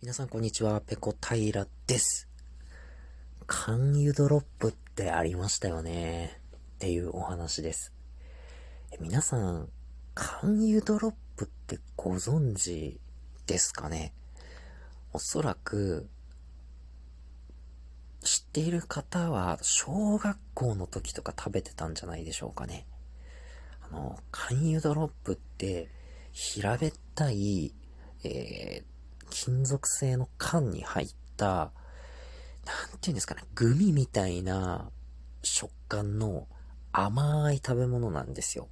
皆さんこんにちは、ペコ平です。肝油ドロップってありましたよね。っていうお話です。皆さん、肝油ドロップってご存知ですかね？おそらく、知っている方は、小学校の時とか食べてたんじゃないでしょうかね。あの、肝油ドロップって、平べったい、えー金属製の缶に入った、なんて言うんですかね、グミみたいな食感の甘い食べ物なんですよ。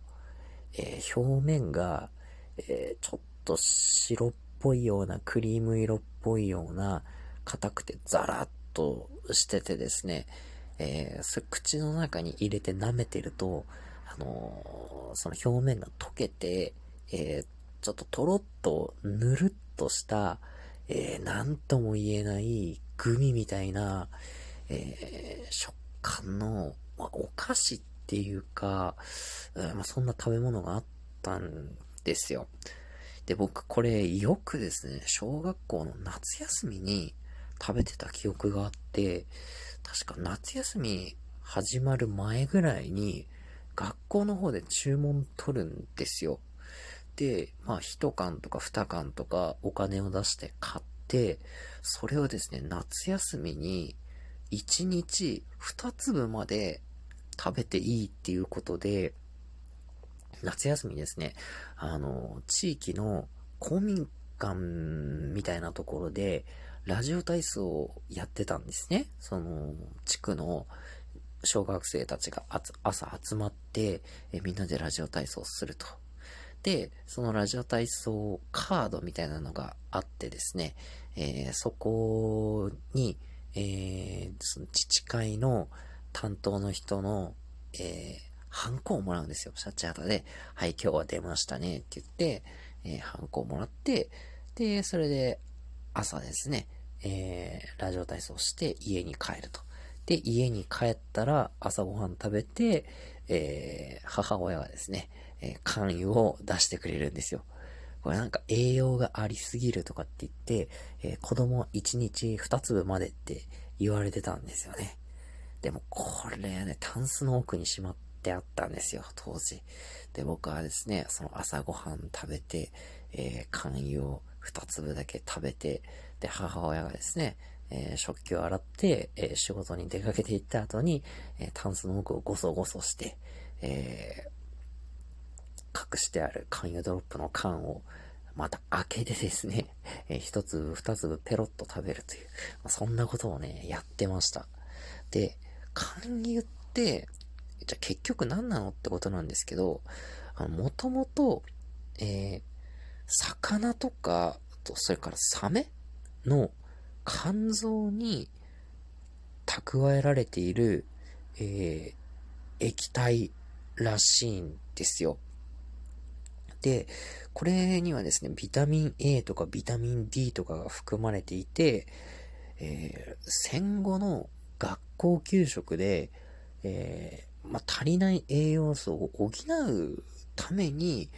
えー、表面が、えー、ちょっと白っぽいような、クリーム色っぽいような、硬くてザラッとしててですね、えー、口の中に入れて舐めてると、あのその表面が溶けて、えちょっととろっとぬるっとした、えー、なんとも言えないグミみたいな、えー、食感の、まあ、お菓子っていうか、えー、まあ、そんな食べ物があったんですよ。で、僕これよくですね、小学校の夏休みに食べてた記憶があって、確か夏休み始まる前ぐらいに学校の方で注文取るんですよ。で、まあ、1缶とか2缶とかお金を出して買って、それをですね、夏休みに1日2粒まで食べていいっていうことで、夏休みですね、あの、地域の公民館みたいなところで、ラジオ体操をやってたんですね。その、地区の小学生たちが朝集まって、えみんなでラジオ体操をすると。で、そのラジオ体操カードみたいなのがあってですね、えー、そこに、えー、その自治会の担当の人の、えー、ハンコをもらうんですよ。シャチハタで、はい、今日は出ましたねって言って、えー、ハンコをもらって、で、それで朝ですね、えー、ラジオ体操して家に帰ると。で、家に帰ったら朝ごはん食べて、えー、母親がですね、えー、肝油を出してくれるんですよ。これなんか栄養がありすぎるとかって言って、えー、子供1日2粒までって言われてたんですよね。でもこれね、タンスの奥にしまってあったんですよ、当時。で、僕はですね、その朝ごはん食べて、えー、肝油を2粒だけ食べて、で、母親がですね、えー、食器を洗って、えー、仕事に出かけて行った後に、えー、タンスの奥をゴソゴソして、え隠してある肝油ドロップの缶をまた開けてですね、え一粒二粒ペロッと食べるという、まあ、そんなことをね、やってました。で、肝油って、じゃあ結局何なのってことなんですけど、もともと、えー、魚とか、と、それからサメの肝臓に蓄えられている、えー、液体らしいんですよ。で、これにはですね、ビタミン A とかビタミン D とかが含まれていて、えー、戦後の学校給食で、えー、まあ、足りない栄養素を補うために、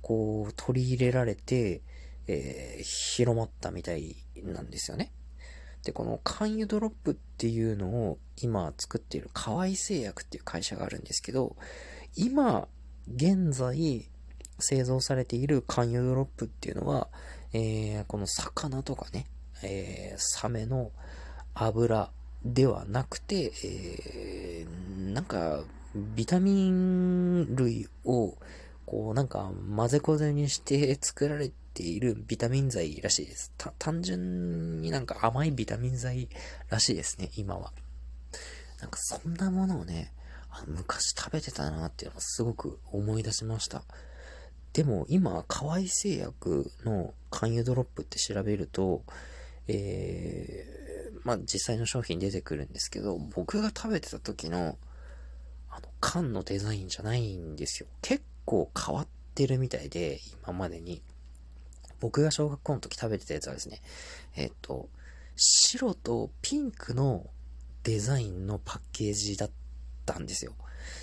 こう、取り入れられて、えー、広まったみたいなんですよね。で、この肝油ドロップっていうのを今作っている河合製薬っていう会社があるんですけど、今、現在、製造されている肝油ドロップっていうのは、えー、この魚とかね、えー、サメの油ではなくて、えー、なんか、ビタミン類を、こう、なんか、混ぜこぜにして作られているビタミン剤らしいです。単純になんか甘いビタミン剤らしいですね、今は。なんかそんなものをね、昔食べてたなっていうのをすごく思い出しました。でも今、河合製薬の肝油ドロップって調べると、えー、まあ、実際の商品出てくるんですけど、僕が食べてた時の、あの、缶のデザインじゃないんですよ。結構変わってるみたいで、今までに。僕が小学校の時食べてたやつはですね、えっ、と、白とピンクのデザインのパッケージだったんですよ。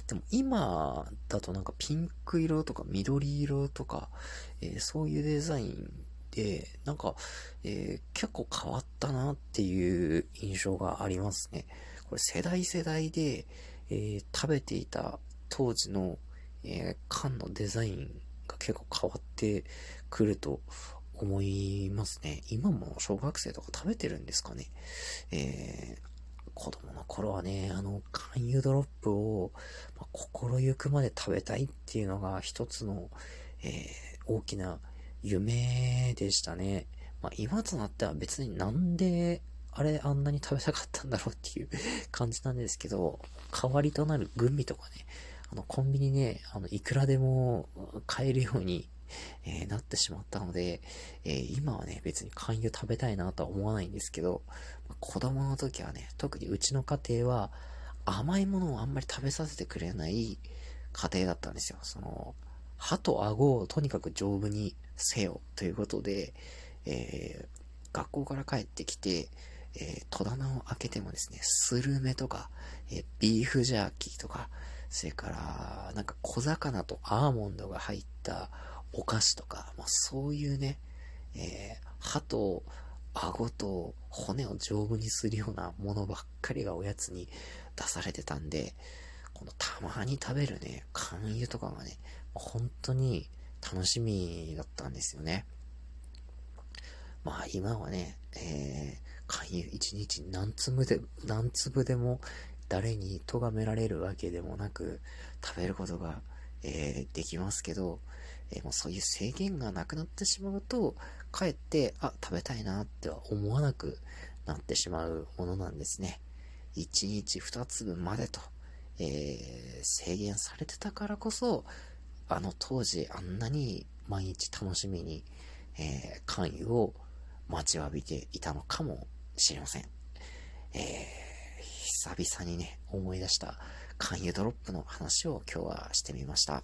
でも今だとなんかピンク色とか緑色とか、えー、そういうデザインで、なんか、えー、結構変わったなっていう印象がありますね。これ世代世代で、えー、食べていた当時の、えー、缶のデザインが結構変わってくると思いますね。今も小学生とか食べてるんですかね。えー、子供の頃はね、あの、勧誘ドロップを、まあ、心ゆくまで食べたいっていうのが一つの、えー、大きな夢でしたね。まあ、今となっては別になんであれあんなに食べたかったんだろうっていう感じなんですけど、代わりとなるグミとかね、あの、コンビニね、あの、いくらでも買えるように、えー、なってしまったので、えー、今はね、別に勧誘食べたいなとは思わないんですけど、まあ、子供の時はね、特にうちの家庭は甘いものをあんまり食べさせてくれない家庭だったんですよ。その、歯と顎をとにかく丈夫にせよということで、えー、学校から帰ってきて、えー、戸棚を開けてもですね、スルメとか、えー、ビーフジャーキーとか、それから、なんか小魚とアーモンドが入ったお菓子とか、まあ、そういうね、えー、歯と顎と骨を丈夫にするようなものばっかりがおやつに出されてたんで、このたまに食べるね、肝油とかがね、本当に楽しみだったんですよね。まあ今はね、えー、勧誘一日何粒で、何粒でも誰に咎められるわけでもなく食べることが、えー、できますけど、え、もうそういう制限がなくなってしまうと、かえって、あ、食べたいなっては思わなくなってしまうものなんですね。1日2粒までと、えー、制限されてたからこそ、あの当時あんなに毎日楽しみに、えー、関与を待ちわびていたのかもしれません。えー、久々にね、思い出した勧誘ドロップの話を今日はしてみました。